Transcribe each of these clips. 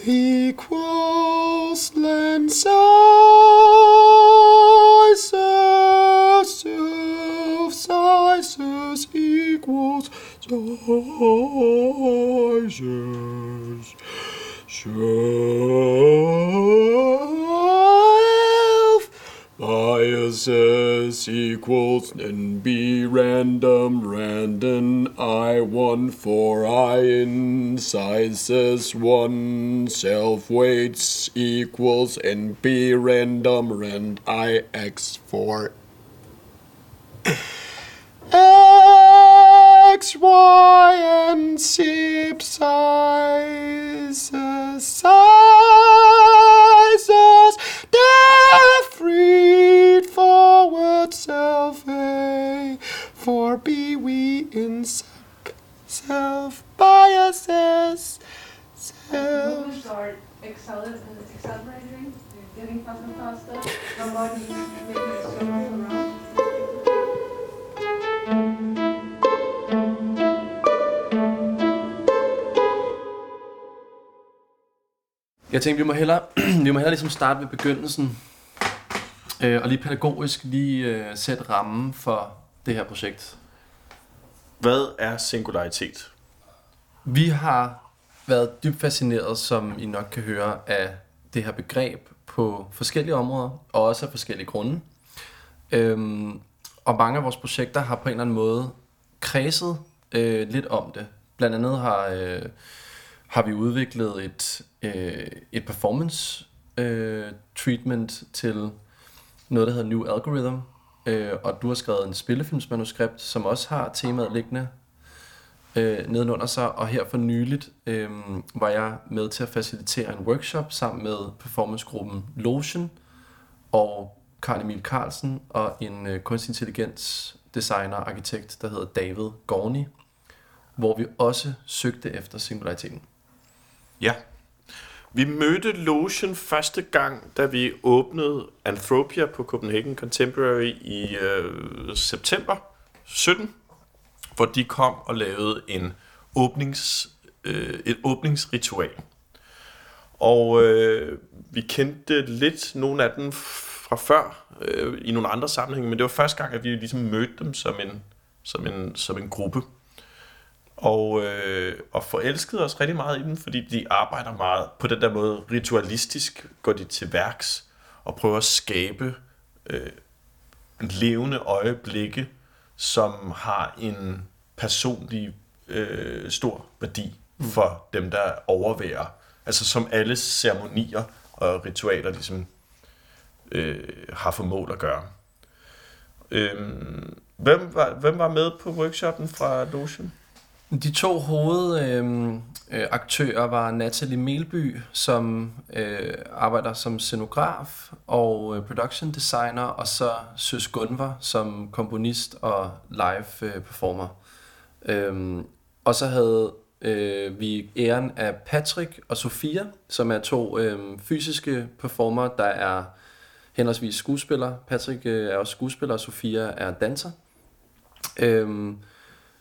The Crosslands Isis, Zeus Isis equals Isis. Sure. Biases equals NB random random I one for I in sizes one self weights equals NB random rand I X for X, Y, and Z accelerating, getting faster and faster. Somebody maybe circle around. Jeg tænkte, vi må hellere, vi må hellere ligesom starte ved begyndelsen, øh, og lige pædagogisk lige øh, sætte rammen for det her projekt. Hvad er singularitet? Vi har været dybt fascineret, som I nok kan høre, af det her begreb på forskellige områder, og også af forskellige grunde. Øhm, og mange af vores projekter har på en eller anden måde kredset øh, lidt om det. Blandt andet har, øh, har vi udviklet et, øh, et performance øh, treatment til noget, der hedder New Algorithm. Øh, og du har skrevet en spillefilmsmanuskript, som også har temaet liggende øh, nedenunder sig, og her for nyligt øh, var jeg med til at facilitere en workshop sammen med performancegruppen Lotion og Karl Emil Carlsen og en øh, kunstig intelligens designer og arkitekt, der hedder David Gorni, hvor vi også søgte efter singulariteten. Ja. Vi mødte Lotion første gang, da vi åbnede Anthropia på Copenhagen Contemporary i øh, september 17, hvor de kom og lavede en åbnings, øh, et åbningsritual. Og øh, vi kendte lidt nogle af dem fra før øh, i nogle andre sammenhænge, men det var første gang, at vi ligesom mødte dem som en, som en, som en gruppe. Og, øh, og forelskede os rigtig meget i dem, fordi de arbejder meget på den der måde ritualistisk, går de til værks og prøver at skabe øh, levende øjeblikke, som har en personlig øh, stor værdi for dem, der overværer. Altså som alle ceremonier og ritualer ligesom øh, har for mål at gøre. Øhm, hvem, var, hvem var med på workshoppen fra Lotion? De to hovedaktører øh, Øh, aktører var Natalie Melby, som øh, arbejder som scenograf og øh, production designer, og så Søs Gunvar som komponist og live øh, performer. Øhm, og så havde øh, vi æren af Patrick og Sofia, som er to øh, fysiske performer, der er henholdsvis skuespiller. Patrick øh, er også skuespiller, og Sofia er danser. Øhm,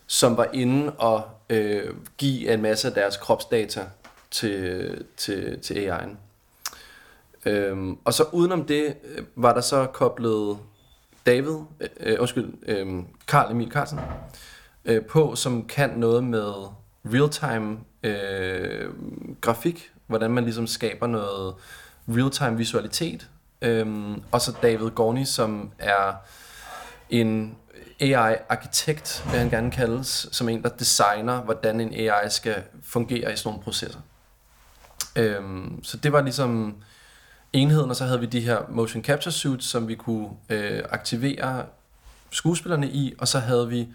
som var inde og øh, give en masse af deres kropsdata til, til, til AI'en. Øhm, og så udenom det øh, var der så koblet David, øh, øh undskyld, øh, Karl Emil Carlsen, øh, på, som kan noget med real-time øh, grafik, hvordan man ligesom skaber noget real-time visualitet. Øhm, og så David Gorni, som er en AI-arkitekt, vil han gerne kaldes, som en, der designer, hvordan en AI skal fungere i sådan nogle processer. Øhm, så det var ligesom enheden, og så havde vi de her motion capture suits, som vi kunne øh, aktivere skuespillerne i, og så havde vi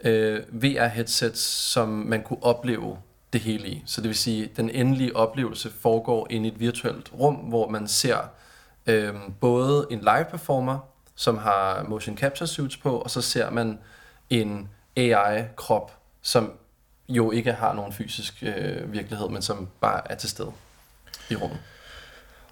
øh, VR-headsets, som man kunne opleve det hele i. Så det vil sige, at den endelige oplevelse foregår ind i et virtuelt rum, hvor man ser øh, både en live performer, som har motion capture suits på, og så ser man en AI-krop, som jo ikke har nogen fysisk øh, virkelighed, men som bare er til stede i rummet.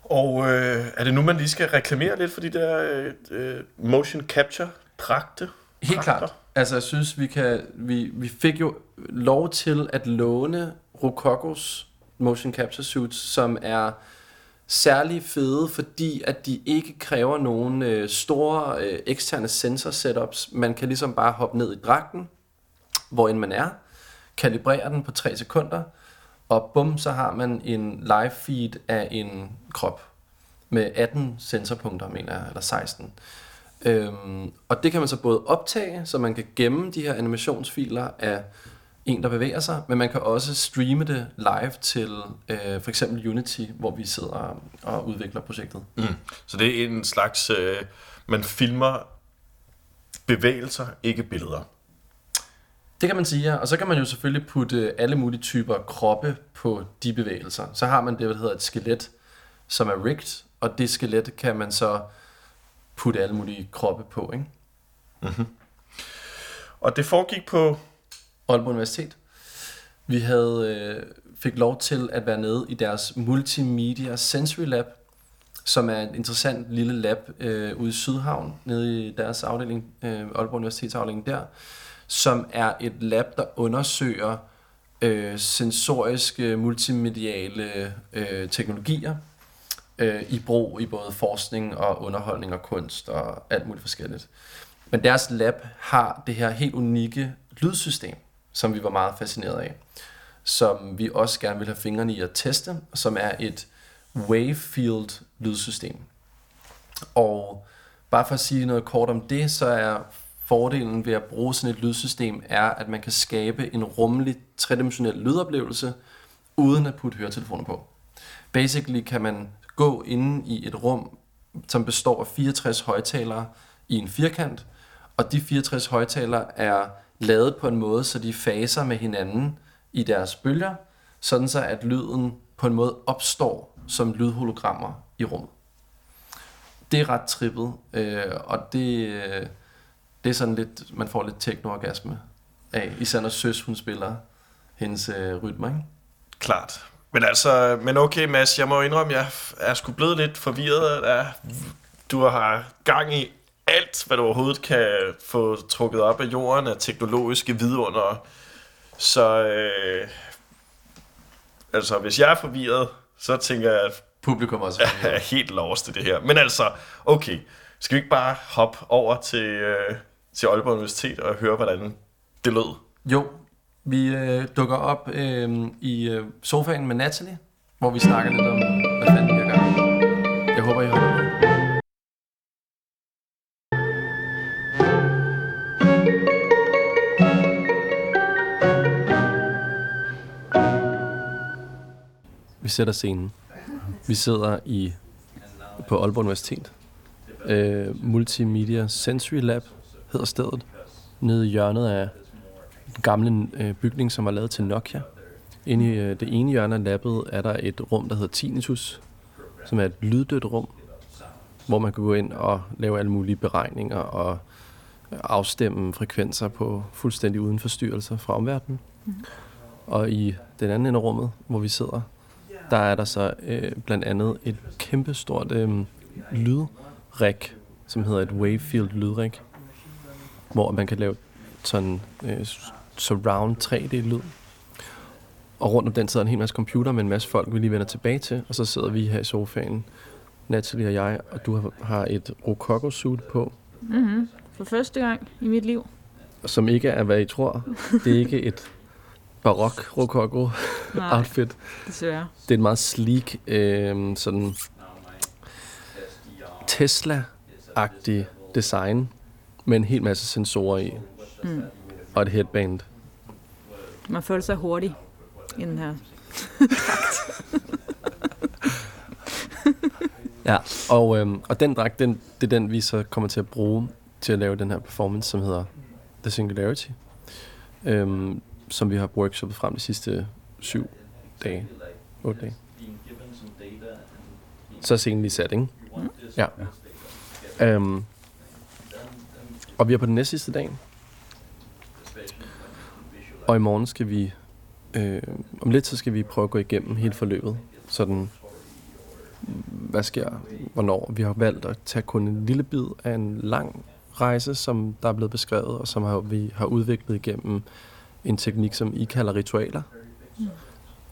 Og øh, er det nu, man lige skal reklamere lidt for de der øh, motion capture dragte? Helt klart. Altså, jeg synes, vi kan... Vi, vi fik jo lov til at låne Rokokos motion capture suits, som er særlig fede, fordi at de ikke kræver nogen øh, store øh, eksterne sensor setups. Man kan ligesom bare hoppe ned i dragten, hvor end man er, kalibrere den på 3 sekunder, og bum, så har man en live feed af en krop med 18 sensorpunkter, mener jeg, eller 16. Øhm, og det kan man så både optage, så man kan gemme de her animationsfiler af en, der bevæger sig, men man kan også streame det live til øh, for eksempel Unity, hvor vi sidder og udvikler projektet. Mm. Så det er en slags, øh, man filmer bevægelser, ikke billeder. Det kan man sige, ja. Og så kan man jo selvfølgelig putte alle mulige typer kroppe på de bevægelser. Så har man det, der hedder et skelet, som er rigged, og det skelet kan man så putte alle mulige kroppe på, ikke? Og det foregik på... Aalborg Universitet. Vi havde, øh, fik lov til at være nede i deres Multimedia Sensory Lab, som er et interessant lille lab øh, ude i Sydhavn, nede i deres afdeling, øh, Aalborg Universitets afdeling der, som er et lab, der undersøger øh, sensoriske, multimediale øh, teknologier øh, i brug i både forskning og underholdning og kunst og alt muligt forskelligt. Men deres lab har det her helt unikke lydsystem, som vi var meget fascineret af, som vi også gerne vil have fingrene i at teste, som er et wavefield lydsystem. Og bare for at sige noget kort om det, så er fordelen ved at bruge sådan et lydsystem, er, at man kan skabe en rummelig, tredimensionel lydoplevelse, uden at putte høretelefoner på. Basically kan man gå inde i et rum, som består af 64 højtalere i en firkant, og de 64 højtalere er lavet på en måde, så de faser med hinanden i deres bølger, sådan så at lyden på en måde opstår som lydhologrammer i rummet. Det er ret trippet, øh, og det, øh, det er sådan lidt, man får lidt teknoorgasme af, især når Søs, hun spiller hendes øh, rytmer, ikke? Klart. Men altså, men okay Mads, jeg må indrømme, jeg er sgu blevet lidt forvirret af, du har gang i alt, hvad du overhovedet kan få trukket op af jorden af teknologiske vidunder. Så øh, altså, hvis jeg er forvirret, så tænker jeg, at Publikum også. jeg er helt lost i det her. Men altså, okay, skal vi ikke bare hoppe over til, øh, til Aalborg Universitet og høre, hvordan det lød? Jo, vi øh, dukker op øh, i øh, sofaen med Natalie, hvor vi snakker lidt om, hvad fanden vi har gang. Jeg håber, I holder med. Vi sætter scenen. Vi sidder i på Aalborg Universitet. Øh, Multimedia Sensory Lab hedder stedet. Nede i hjørnet af den gamle øh, bygning, som var lavet til Nokia. Inde i øh, det ene hjørne af labbet er der et rum, der hedder Tinnitus, som er et lyddødt rum, hvor man kan gå ind og lave alle mulige beregninger og afstemme frekvenser på fuldstændig uden forstyrrelser fra omverdenen. Mm. Og i den anden ende af rummet, hvor vi sidder, der er der så øh, blandt andet et kæmpestort øh, lydræk, som hedder et Wavefield lydræk, hvor man kan lave sådan øh, surround 3D-lyd. Og rundt om den sidder en hel masse computer med en masse folk, vi lige vender tilbage til. Og så sidder vi her i sofaen, Natalie og jeg, og du har- har et rococo-suit på, Mm-hmm. For første gang i mit liv. som ikke er, hvad I tror. Det er ikke et barok rococo Nej, outfit. desværre. Det er en meget sleek, øh, sådan Tesla-agtig design, med en hel masse sensorer i, Mm. og et headband. Man føler sig hurtig i den her. Ja, og, øhm, og den dragt, den, det er den, vi så kommer til at bruge til at lave den her performance, som hedder The Singularity, øhm, som vi har workshoppet frem de sidste syv dage, otte dage. Så er scenen lige sat, ikke? Ja. Øhm, og vi er på den næste sidste dag. Og i morgen skal vi, øh, om lidt så skal vi prøve at gå igennem hele forløbet. Sådan, hvad sker, hvornår. Vi har valgt at tage kun en lille bid af en lang rejse, som der er blevet beskrevet, og som har, vi har udviklet igennem en teknik, som I kalder ritualer. Mm.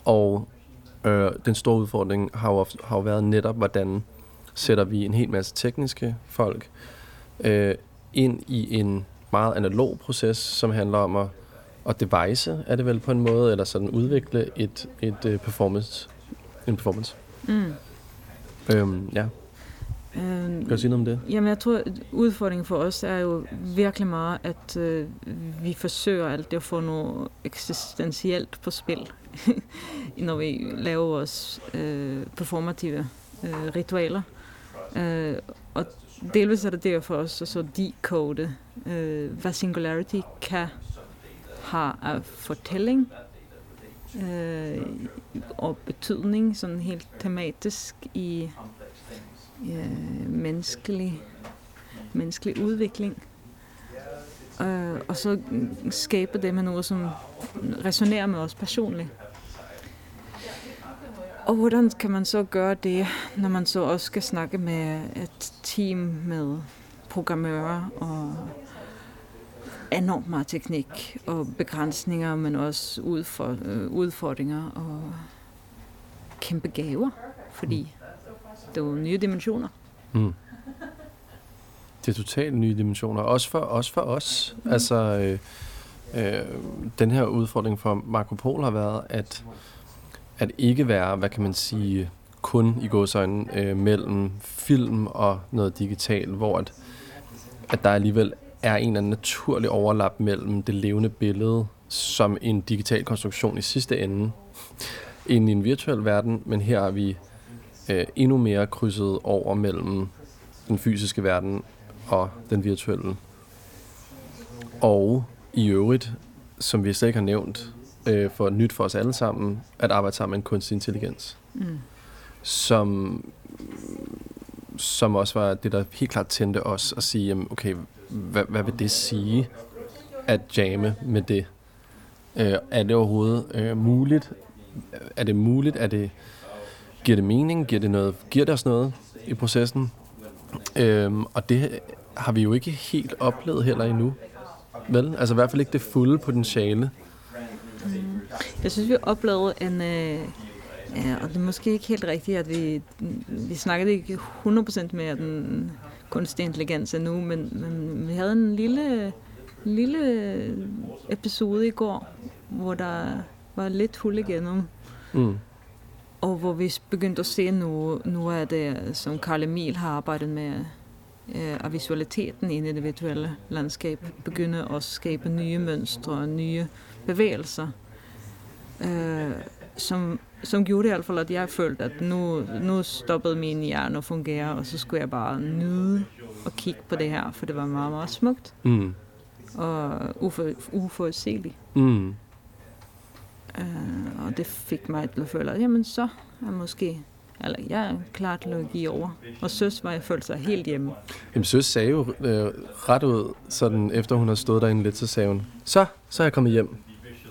Og Øh, den store udfordring har jo, ofte, har jo været netop, hvordan sætter vi en hel masse tekniske folk øh, ind i en meget analog proces, som handler om at, at devise, er det vel på en måde, eller sådan udvikle et, et uh, performance, en performance. Mm. Øhm, ja, Øh, kan du sige noget om det? Jamen, jeg tror, at udfordringen for os er jo virkelig meget, at øh, vi forsøger altid at få noget eksistentielt på spil, når vi laver vores øh, performative øh, ritualer. Øh, og delvis er det der for os at så decode, øh, hvad singularity kan have af fortælling øh, og betydning, sådan helt tematisk i øh, menneskelig, menneskelig udvikling. Øh, og så skabe det med noget, som resonerer med os personligt. Og hvordan kan man så gøre det, når man så også skal snakke med et team med programmører og enormt meget teknik og begrænsninger, men også udfor, øh, udfordringer og kæmpe gaver, fordi det er jo nye dimensioner. Mm. Det er totalt nye dimensioner, også for, også for os. Mm. Altså, øh, øh, den her udfordring for Marco Polo har været, at, at ikke være, hvad kan man sige, kun i gåsøjne øh, mellem film og noget digitalt, hvor at, at der alligevel er en eller anden naturlig overlap mellem det levende billede som en digital konstruktion i sidste ende, ind i en virtuel verden, men her er vi øh, endnu mere krydset over mellem den fysiske verden og den virtuelle. Og i øvrigt, som vi slet ikke har nævnt, øh, for nyt for os alle sammen, at arbejde sammen med en kunstig intelligens. Mm. Som, som også var det, der helt klart tændte os at sige, jamen, okay, hvad, hvad vil det sige at jamme med det? Øh, er det overhovedet øh, muligt? Er det muligt? Er det, giver det mening? Giver det, noget, giver det os noget i processen? Øhm, og det har vi jo ikke helt oplevet heller endnu. Vel? Altså i hvert fald ikke det fulde potentiale. Jeg synes, vi oplevede en... Øh, ja, og det er måske ikke helt rigtigt, at vi, vi snakkede ikke 100% med den kunstig intelligens endnu, men, men vi havde en lille, lille episode i går, hvor der var lidt hul igennem. Mm. Og hvor vi begyndte at se nu, nu af det, som Karl Emil har arbejdet med, øh, af visualiteten i det virtuelle landskab, begynde at skabe nye mønstre og nye bevægelser, øh, som, som gjorde i hvert fald, at jeg følte, at nu, nu stoppede min hjerne at fungere, og så skulle jeg bare nyde og kigge på det her, for det var meget, meget smukt Mm. og ufor, uforudsigeligt. Mm. Øh, og det fik mig til at føle, at jamen så er måske, eller jeg er klar til at give over. Og søs var jeg følte sig helt hjemme. Jamen, søs sagde jo øh, ret ud, sådan efter hun har stået derinde lidt, så sagde hun, så, så er jeg kommet hjem.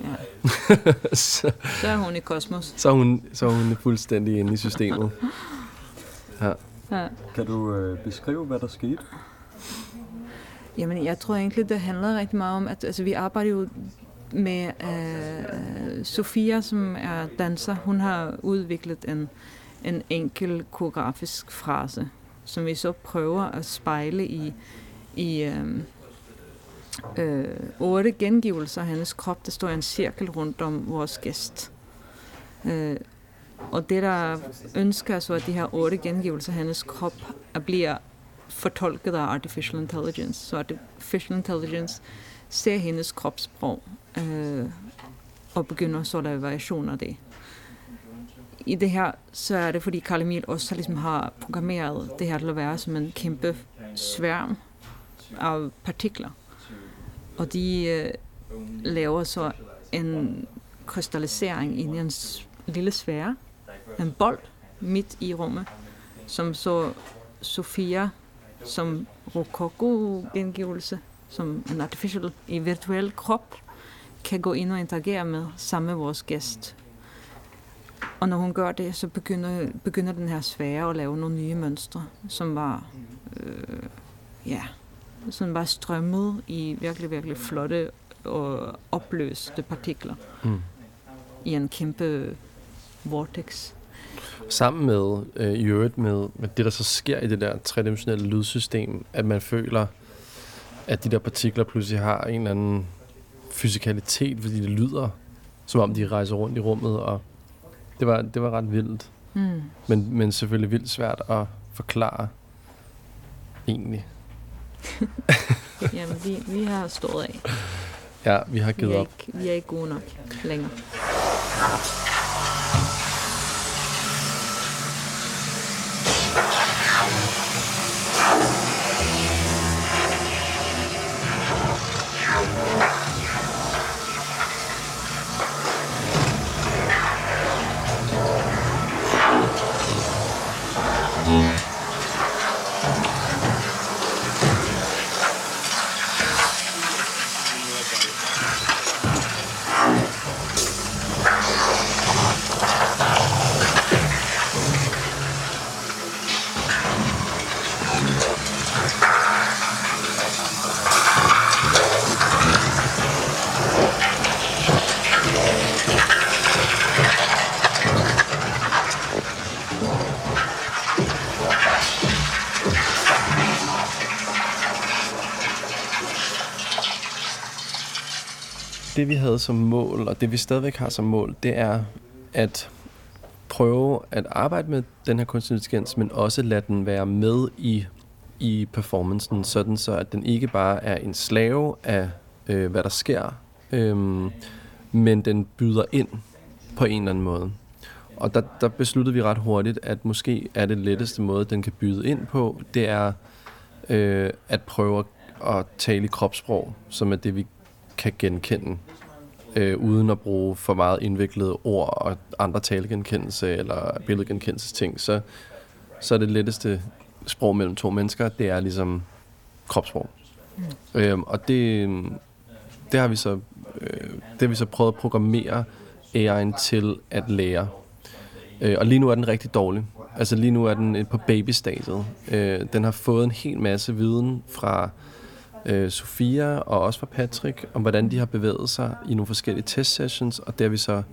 Ja. så, Så er hun i kosmos. så, er hun, så er hun fuldstændig inde i systemet. Ja. Ja. Kan du øh, beskrive, hvad der skete? Jamen, jeg tror egentlig, det handler rigtig meget om, at altså, vi arbejder jo med øh, Sofia, som er danser. Hun har udviklet en, en enkel koreografisk frase, som vi så prøver at spejle i, i øh, øh, otte gengivelser af hendes krop. Der står en cirkel rundt om vores gæst. Øh, og det, der ønsker så, at de her otte gengivelser af hendes krop at bliver fortolket af artificial intelligence. Så artificial intelligence ser hendes kropssprog øh, og begynder så at lave variationer af det. I det her, så er det fordi Karl Emil også ligesom har programmeret det her til at være som en kæmpe sværm af partikler. Og de øh, laver så en krystallisering ind i en lille sfære, en bold midt i rummet, som så Sofia som rokoko-gengivelse, som en artificial i virtuel krop, kan gå ind og interagere med sammen med vores gæst. Og når hun gør det, så begynder, begynder den her sfære at lave nogle nye mønstre, som var, øh, ja, som var strømmet i virkelig, virkelig flotte og opløste partikler Mm. i en kæmpe vortex. Sammen med, øh, i øvrigt med, med det, der så sker i det der tredimensionelle lydsystem, at man føler, at de der partikler pludselig har en eller anden fysikalitet, fordi det lyder, som om de rejser rundt i rummet, og det var, det var ret vildt. Mm. Men, men selvfølgelig vildt svært at forklare, egentlig. Jamen, vi, vi har stået af. Ja, vi har Vi givet op. ikke, vi er ikke gode nok længere. Det vi havde som mål, og det vi stadigvæk har som mål, det er at prøve at arbejde med den her kunstig intelligens, men også lade den være med i, i performancen, sådan så at den ikke bare er en slave af, øh, hvad der sker, øh, men den byder ind på en eller anden måde. Og der, der besluttede vi ret hurtigt, at måske er det letteste måde, den kan byde ind på, det er øh, at prøve at, at tale i kropssprog, som er det, vi kan genkende, øh, uden at bruge for meget indviklede ord og andre talegenkendelse eller billedgenkendelsesting, så, så er det letteste sprog mellem to mennesker, det er ligesom kropssprog. Mm. Øhm, og det, det har vi så øh, det har vi så prøvet at programmere AI'en til at lære. Øh, og lige nu er den rigtig dårlig. Altså lige nu er den på babystadiet. Øh, den har fået en hel masse viden fra øh, Sofia og også fra Patrick, om hvordan de har bevæget sig i nogle forskellige testsessions, og det har vi så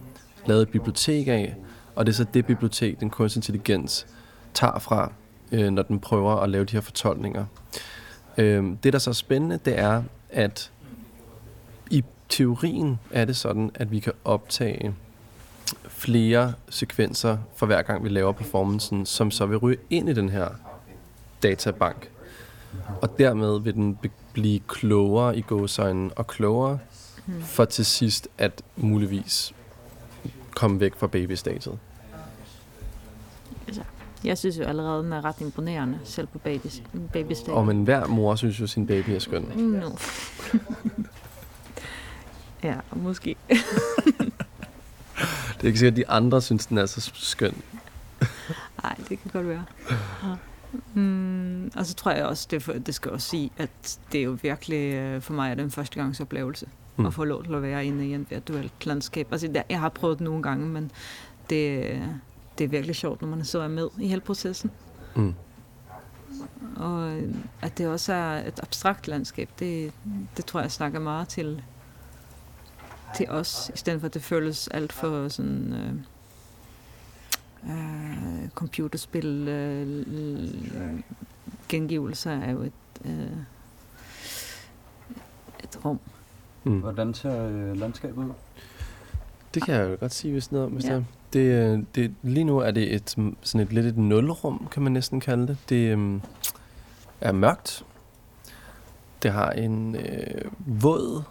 lavet et bibliotek af, og det er så det bibliotek, den kunstig intelligens tager fra, øh, når den prøver at lave de her fortolkninger. Øh, det, der så er spændende, det er, at i teorien er det sådan, at vi kan optage flere sekvenser for hver gang, vi laver performancen, som så vil ryge ind i den her databank. Og dermed vil den blive klogere i gåsøjnen og klogere, for til sidst at muligvis komme væk fra babystadiet. Jeg synes jo allerede, den er ret imponerende, selv på baby, babystadiet. Og men hver mor synes jo, sin baby er skøn. No. ja, måske. Det er ikke sikkert, at de andre synes, den er så skøn. Nej, det kan godt være. Ja. Mm, og så tror jeg også, det, for, det skal også sige, at det er jo virkelig, øh, for mig er det en førstegangsoplevelse Mm. mm. at få lov til at være inde i en virtuelt landskab. Altså, jeg har prøvet det nogle gange, men det, det er virkelig sjovt, når man så er med i hele processen. Mm. Og øh, at det også er et abstrakt landskab, det, det tror jeg snakker meget til, til os, i stedet for at det føles alt for sådan... Øh, øh, computerspil øh, l- gengivelser er jo et, øh, et rum. Mm. Hvordan ser øh, landskabet ud? Det kan jeg jo godt sige, hvis noget om, hvis Ja. det, er. det, Lige nu er det et, sådan et lidt et nulrum, kan man næsten kalde det. Det øhm, er mørkt. Det har en øh, våd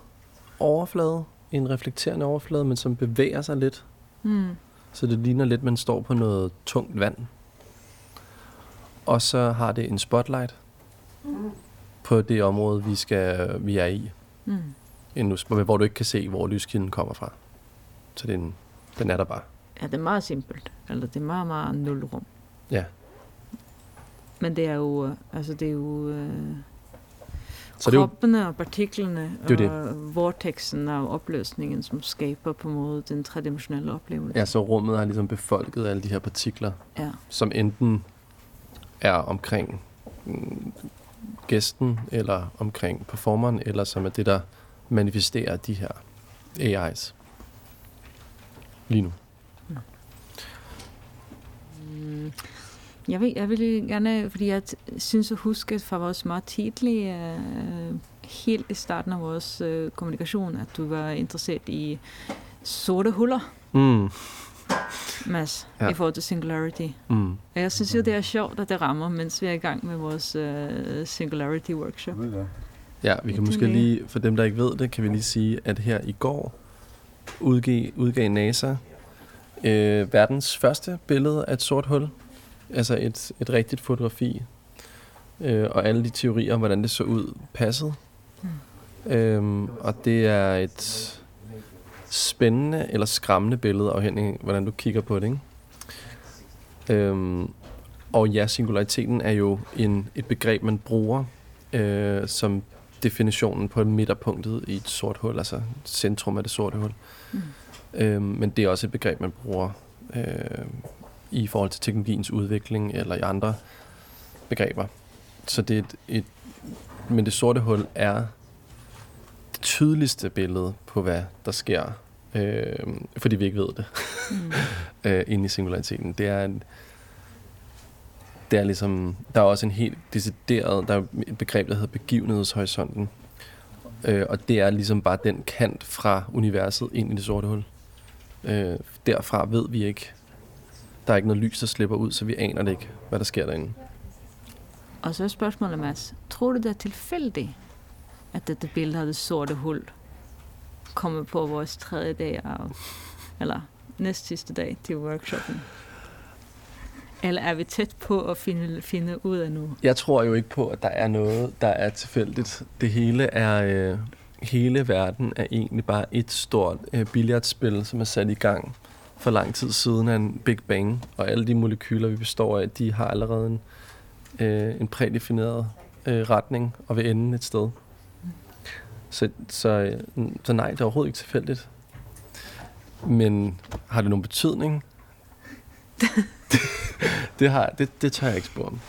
overflade, en reflekterende overflade, men som bevæger sig lidt. Mm. Så det ligner lidt, man står på noget tungt vand. Og så har det en spotlight på det område, vi, skal, vi er i. Mm. En, hvor du ikke kan se, hvor lyskilden kommer fra. Så det er en, den er der bare. Ja, det er meget simpelt. Eller det er meget, meget nulrum. Ja. Men det er jo, øh, altså det er jo øh, Så det er jo, kroppene og partiklerne Det er og vortexen og opløsningen, som skaber på en måde den tredimensionelle oplevelse. ja, så rummet har ligesom befolket alle de her partikler, ja. som enten er omkring mm, gæsten, eller omkring performeren, eller som er det, der manifesterer de her AI's lige nu. Jeg vil, jeg vil gerne, fordi jeg t- synes at huske fra vores meget tidlige, øh, helt i starten af vores øh, kommunikation, at du var interesseret i sorte huller, Mm. Mads, Ja. i forhold til singularity. Mm. Og jeg synes jo, det er sjovt, at det rammer, mens vi er i gang med vores øh, singularity workshop. Ja. Ja, vi kan måske lige, for dem der ikke ved det, kan vi lige sige, at her i går udgav, udgav NASA øh, verdens første billede af et sort hul. Altså et, et rigtigt fotografi. Øh, og alle de teorier om, hvordan det så ud, passede. Mm. Øhm, og det er et spændende eller skræmmende billede, afhængig af, hvordan du kigger på det. Ikke? Øhm, og ja, singulariteten er jo en, et begreb, man bruger øh, som definitionen på midterpunktet i et sort hul, altså centrum af det sorte hul. Mm. Øhm, men det er også et begreb, man bruger øh, i forhold til teknologiens udvikling eller i andre begreber. Så det er et, et men det sorte hul er det tydeligste billede på, hvad der sker, øh, fordi vi ikke ved det Mm. øh, inde i singulariteten. Det er en, det er ligesom, der er også en helt decideret, der er et begreb, der hedder begivenhedshorisonten. Øh, og det er ligesom bare den kant fra universet ind i det sorte hul. Øh, derfra ved vi ikke. Der er ikke noget lys, der slipper ud, så vi aner det ikke, hvad der sker derinde. Og så er spørgsmålet, Mads. Tror du, det er tilfældigt, at dette billede af det sorte hul kommer på vores tredje dag af, eller næst sidste dag til workshoppen? Eller er vi tæt på at finde, finde ud af nu? Jeg tror jo ikke på, at der er noget, der er tilfældigt. Det hele er... Øh, hele verden er egentlig bare et stort øh, billiardspil, som er sat i gang for lang tid siden af en Big Bang. Og alle de molekyler, vi består af, de har allerede en, øh, en prædefineret øh, retning og vil ende et sted. Så, så, øh, så nej, det er overhovedet ikke tilfældigt. Men har det nogen betydning? det, det, har, det, det tør jeg ikke spå om.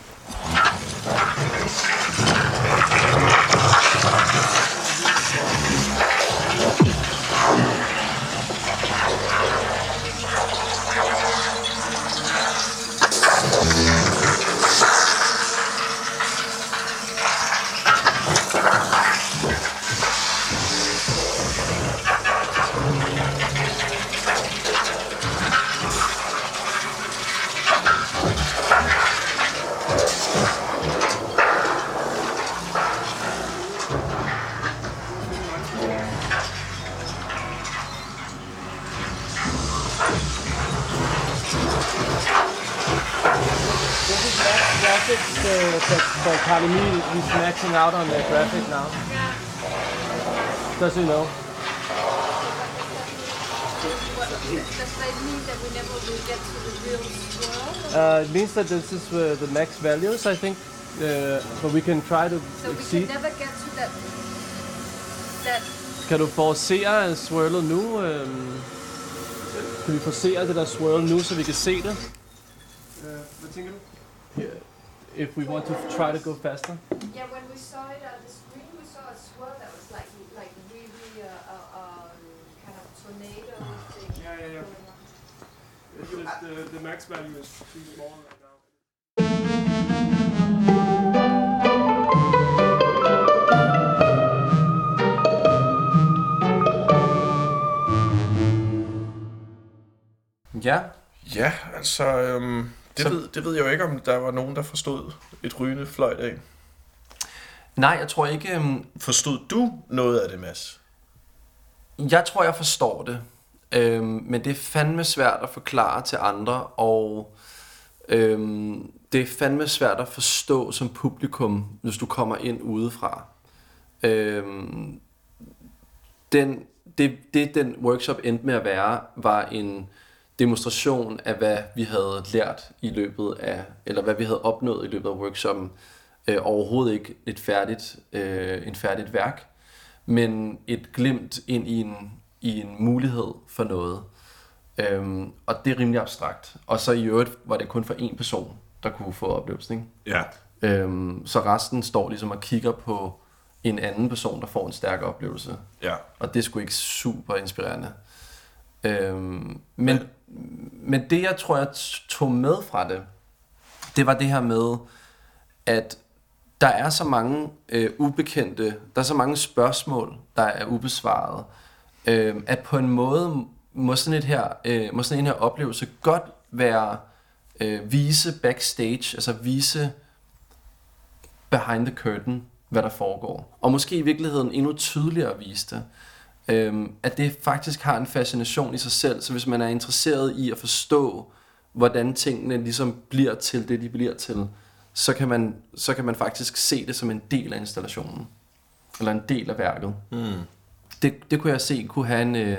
Uh, for, for Carl Emil. He's maxing out on the graphic now. Just so you know. Does that mean that we never will get to the real swirl? Uh, it means that this is uh, the max values, I think. Uh, but we can try to So we can never get to that. That Kan du forcere swirlet nu? Øhm, kan vi forcere det der swirl nu, så vi kan se det? Hvad tænker du? If we want to try to go faster. yeah, when we saw it on the screen, we saw a swirl that was like like really uh, uh, uh, kind of tornado thing. Yeah, yeah, yeah. going on. the, the max value is too small right now. Ja, Ja, altså, øhm, det, Så- ved, det ved jeg jo ikke, om der var nogen, der forstod et rygende fløjt af. nej, jeg tror ikke... øhm, Forstod du noget af det, Mads? Jeg tror, jeg forstår det. Øhm, men det er fandme svært at forklare til andre, og øhm, det er fandme svært at forstå som publikum, hvis du kommer ind udefra. Øhm, den, det, det, den workshop endte med at være, var en demonstration af, hvad vi havde lært i løbet af, eller hvad vi havde opnået i løbet af workshoppen. Øh, overhovedet ikke et færdigt, øh, en færdigt værk, men et glimt ind i en, i en mulighed for noget. Øhm, og det er rimelig abstrakt. Og så i øvrigt var det kun for én person, der kunne få oplevelsen. Ikke? Ja. Øhm, så resten står ligesom og kigger på en anden person, der får en stærk oplevelse. Ja. Og det sgu ikke super inspirerende. Øhm, men, men det, jeg tror, jeg tog med fra det, det var det her med, at der er så mange øh, ubekendte, der er så mange spørgsmål, der er ubesvaret, øh, at på en måde må sådan, et her, øh, må sådan en her oplevelse godt være øh, vise backstage, altså vise behind the curtain, hvad der foregår. Og måske i virkeligheden endnu tydeligere vise det. Øhm, at det faktisk har en fascination i sig selv, så hvis man er interesseret i at forstå, hvordan tingene ligesom bliver til det, de bliver til, så kan man, så kan man faktisk se det som en del af installationen. Eller en del af værket. Mm. Det, det kunne jeg se kunne have en, øh,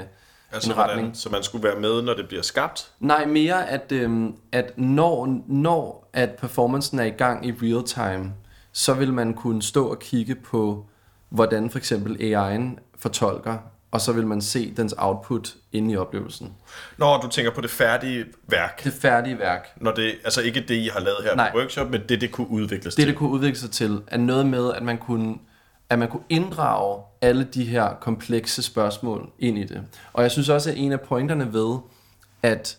Altså, en retning. hvordan, så man skulle være med, når det bliver skabt? Nej, mere at, øhm, at når, når at performancen er i gang i real time, så vil man kunne stå og kigge på, hvordan for eksempel AI'en fortolker, og så vil man se dens output inde i oplevelsen. Når du tænker på det færdige værk, Det færdige værk, når det, altså ikke det, I har lavet her Nej. på workshop, men det, det kunne udvikles det til. det kunne udvikle sig til, er noget med, at man kunne at man kunne inddrage alle de her komplekse spørgsmål ind i det. Og jeg synes også, at en af pointerne ved, at,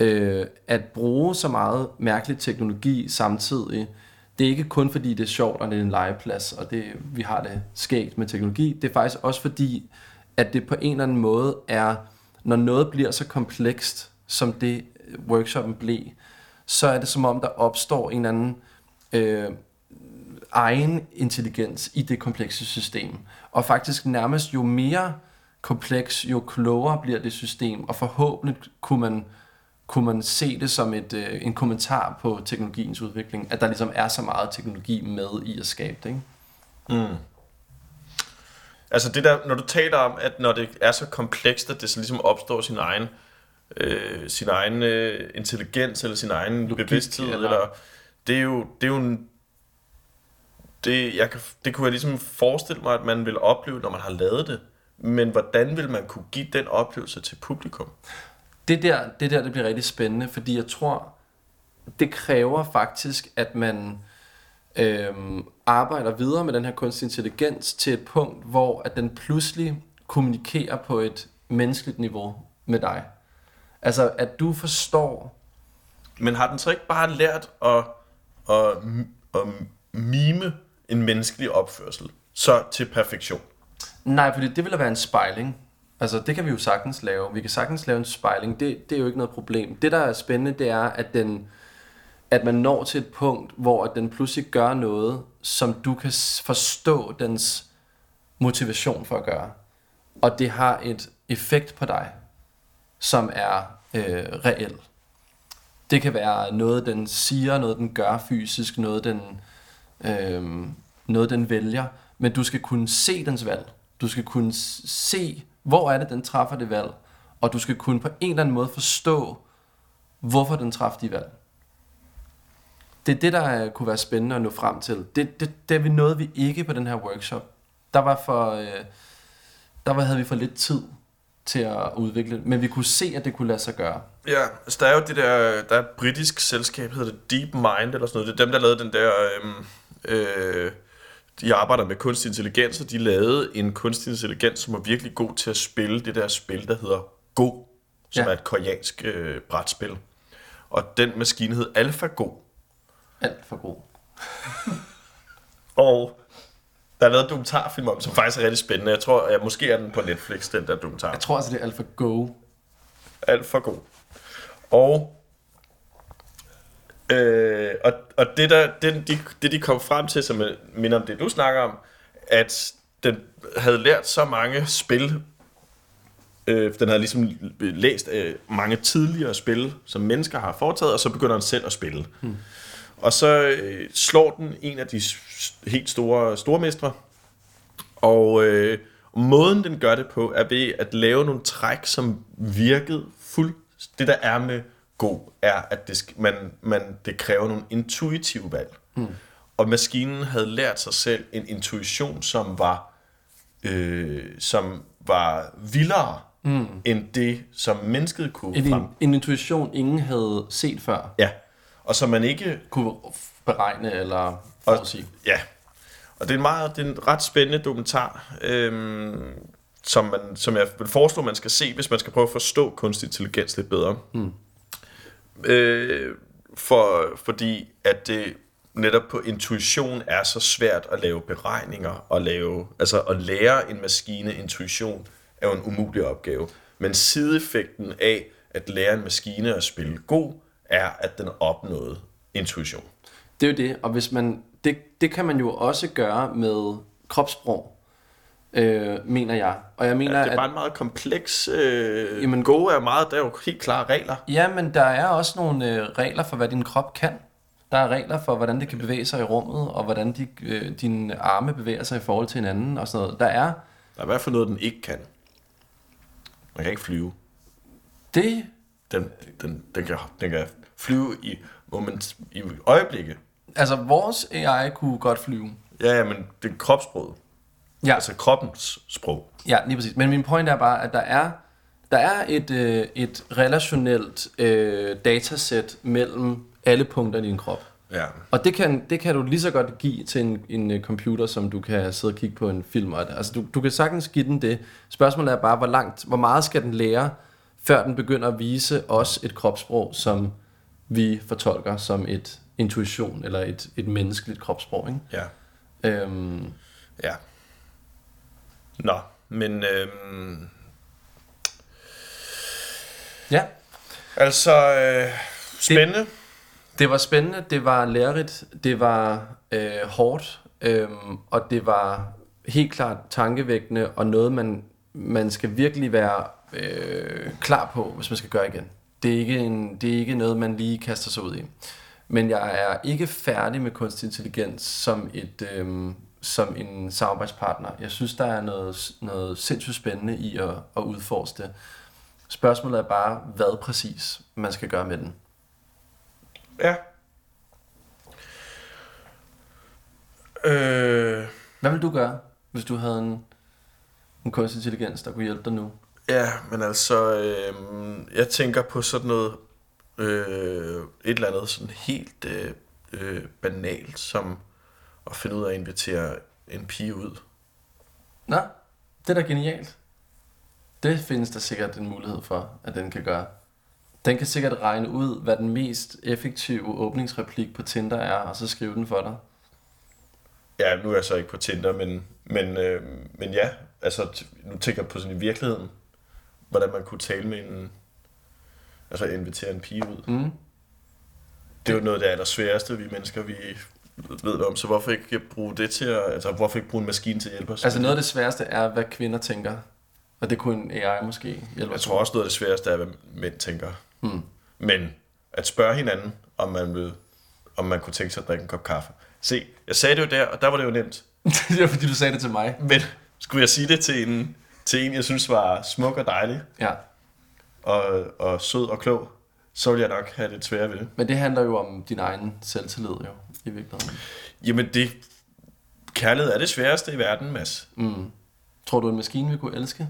øh, at bruge så meget mærkelig teknologi samtidig, det er ikke kun fordi, det er sjovt, og det er en legeplads, og det, vi har det skægt med teknologi. Det er faktisk også fordi, at det på en eller anden måde er, når noget bliver så komplekst, som det øh, workshoppen blev, så er det som om, der opstår en eller anden øh, egen intelligens i det komplekse system. Og faktisk nærmest jo mere kompleks, jo klogere bliver det system, og forhåbentlig kunne man, kunne man se det som et, øh, en kommentar på teknologiens udvikling, at der ligesom er så meget teknologi med i at skabe det. Ikke? Mm. Altså det der, når du taler om, at når det er så komplekst, at det så ligesom opstår sin egen, øh, sin egen øh, intelligens, eller sin egen Logik, bevidsthed, eller, eller- det er jo, det er jo en, det, jeg kan, det kunne jeg ligesom forestille mig, at man vil opleve, når man har lavet det. Men hvordan vil man kunne give den oplevelse til publikum? Det der, det der, det bliver rigtig spændende, fordi jeg tror, det kræver faktisk, at man øhm, arbejder videre med den her kunstig intelligens til et punkt, hvor at den pludselig kommunikerer på et menneskeligt niveau med dig. Altså, at du forstår, Men har den så ikke bare lært at, at, at mime en menneskelig opførsel så til perfektion? nej, fordi det ville være en spejling. Altså, det kan vi jo sagtens lave. Vi kan sagtens lave en spejling. Det, det er jo ikke noget problem. Det, der er spændende, det er, at, den, at man når til et punkt, hvor at den pludselig gør noget, som du kan forstå dens motivation for at gøre. Og det har et effekt på dig, som er øh, reel. Det kan være noget, den siger, noget, den gør fysisk, noget, den, øh, noget, den vælger. Men du skal kunne se dens valg. Du skal kunne se, hvor er det, den træffer det valg. Og du skal kunne på en eller anden måde forstå, hvorfor den træffer de valg. Det er det, der øh, kunne være spændende at nå frem til. Det, det, det er vi nåede vi ikke på den her workshop. Der var for, øh, der var, havde vi for lidt tid til at udvikle det, men vi kunne se, at det kunne lade sig gøre. Ja, altså der er jo det der, der er et britisk selskab, hedder det Deep Mind eller sådan noget. Det er dem, der lavede den der, øhm, øh, de arbejder med kunstig intelligens, og de lavede en kunstig intelligens, som var virkelig god til at spille det der spil, der hedder Go, som Ja. er et koreansk øh, brætspil. Og den maskine hed AlphaGo. Alt for god. Og der er lavet en dokumentarfilm om, som faktisk er rigtig spændende. Jeg tror, at måske er den på Netflix, den der dokumentar. Jeg tror altså, det er alt for go. alt for god. Og, øh, og, og det, der, det, de, det, de kom frem til, som minder om det, du snakker om, at den havde lært så mange spil, øh, den havde ligesom læst øh, mange tidligere spil, som mennesker har foretaget, og så begynder den selv at spille. Hmm. Og så øh, slår den en af de helt store stormestre, og øh, måden den gør det på, er ved at lave nogle træk, som virkede fuld. Det der er med god, er, at det, man, man, det kræver nogle intuitive valg. Mm. Og maskinen havde lært sig selv en intuition, som var, øh, som var vildere mm. end det, som mennesket kunne En, frem. en intuition, ingen havde set før, Ja, og som man ikke kunne beregne eller forudsige. Ja, og det er en, meget, det er en ret spændende dokumentar, øhm, som, man, som jeg vil foreslå, man skal se, hvis man skal prøve at forstå kunstig intelligens lidt bedre. Mm. Øh, for, fordi at det netop på intuition er så svært at lave beregninger og lave, altså at lære en maskine intuition er jo en umulig opgave. Men sideeffekten af at lære en maskine at spille god, er, at den opnåede intuition. Det er jo det, og hvis man, det, det kan man jo også gøre med kropssprog, øh, mener jeg. Og jeg mener, Ja, det er at, bare en meget kompleks... Øh, Jamen- Jamen, Go er meget, der er jo helt klare regler. Ja, men der er også nogle øh, regler for, hvad din krop kan. Der er regler for, hvordan det kan bevæge sig i rummet, og hvordan de, øh, dine arme bevæger sig i forhold til hinanden og sådan noget. Der er Der er i hvert fald noget, den ikke kan. Man kan ikke flyve. det, Den, den, den, kan, den kan flyve i, moment, i øjeblikke. altså vores AI kunne godt flyve. Ja, ja, men det er kropssproget. Ja, Altså kroppens sprog. ja lige præcis. Men min point er bare, at der er, der er et, øh, et relationelt øh, datasæt mellem alle punkter i din krop. Ja. Og det kan, det kan du lige så godt give til en, en øh, computer, som du kan sidde og kigge på en film. Og, altså, du, du kan sagtens give den det. Spørgsmålet er bare, hvor, langt, hvor meget skal den lære, før den begynder at vise os et kropssprog, som vi fortolker som et intuition, eller et, et menneskeligt kropssprog. Ikke? Ja. Øhm, Ja. Nå, men øhm, ja, altså, øh, spændende. det var spændende, det var lærerigt, det var øh, hårdt, øh, og det var helt klart tankevækkende, og noget, man, man skal virkelig være øh, klar på, hvis man skal gøre igen. Det er, ikke en, det er ikke noget, man lige kaster sig ud i. Men jeg er ikke færdig med kunstig intelligens som, et, øh, som en samarbejdspartner. Jeg synes, der er noget, noget sindssygt spændende i at, at udforske det. Spørgsmålet er bare, hvad præcis man skal gøre med den. Ja. Øh, Hvad vil du gøre, hvis du havde en, en kunstig intelligens, der kunne hjælpe dig nu? Ja, men altså, øh, jeg tænker på sådan noget, øh, et eller andet sådan helt øh, øh, banalt, som at finde ud af at invitere en pige ud. Nå, det er da genialt. Det findes der sikkert en mulighed for, at den kan gøre. Den kan sikkert regne ud, hvad den mest effektive åbningsreplik på Tinder er, og så skrive den for dig. Ja, nu er jeg så ikke på Tinder, men, men, øh, men ja, altså nu tænker jeg på sådan i virkeligheden, hvordan man kunne tale med en, altså invitere en pige ud. Mm. Det er jo noget af det allersværeste, vi mennesker, vi ved om, så hvorfor ikke bruge det til at, altså hvorfor ikke bruge en maskine til at hjælpe os? Altså noget af det sværeste er, hvad kvinder tænker. Og det kunne en AI måske hjælpe Jeg tror med. også noget af det sværeste er, hvad mænd tænker. Mm. Men at spørge hinanden, om man, vil, om man kunne tænke sig at drikke en kop kaffe. Se, jeg sagde det jo der, og der var det jo nemt. det er fordi, du sagde det til mig. Men skulle jeg sige det til en, til en jeg synes var smuk og dejlig, Ja. og, og sød og klog, så ville jeg nok have det svært ved det. Men det handler jo om din egen selvtillid jo, i virkeligheden. Jamen det, kærlighed er det sværeste i verden, Mads. Mm. Tror du, en maskine vil kunne elske?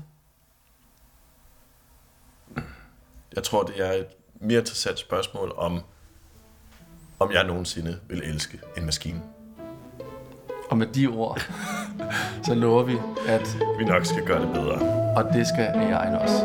Jeg tror, det er et mere interessant spørgsmål om, om jeg nogensinde vil elske en maskine. Og med de ord, så lover vi, at Vi nok skal gøre det bedre. og det skal AI'en også.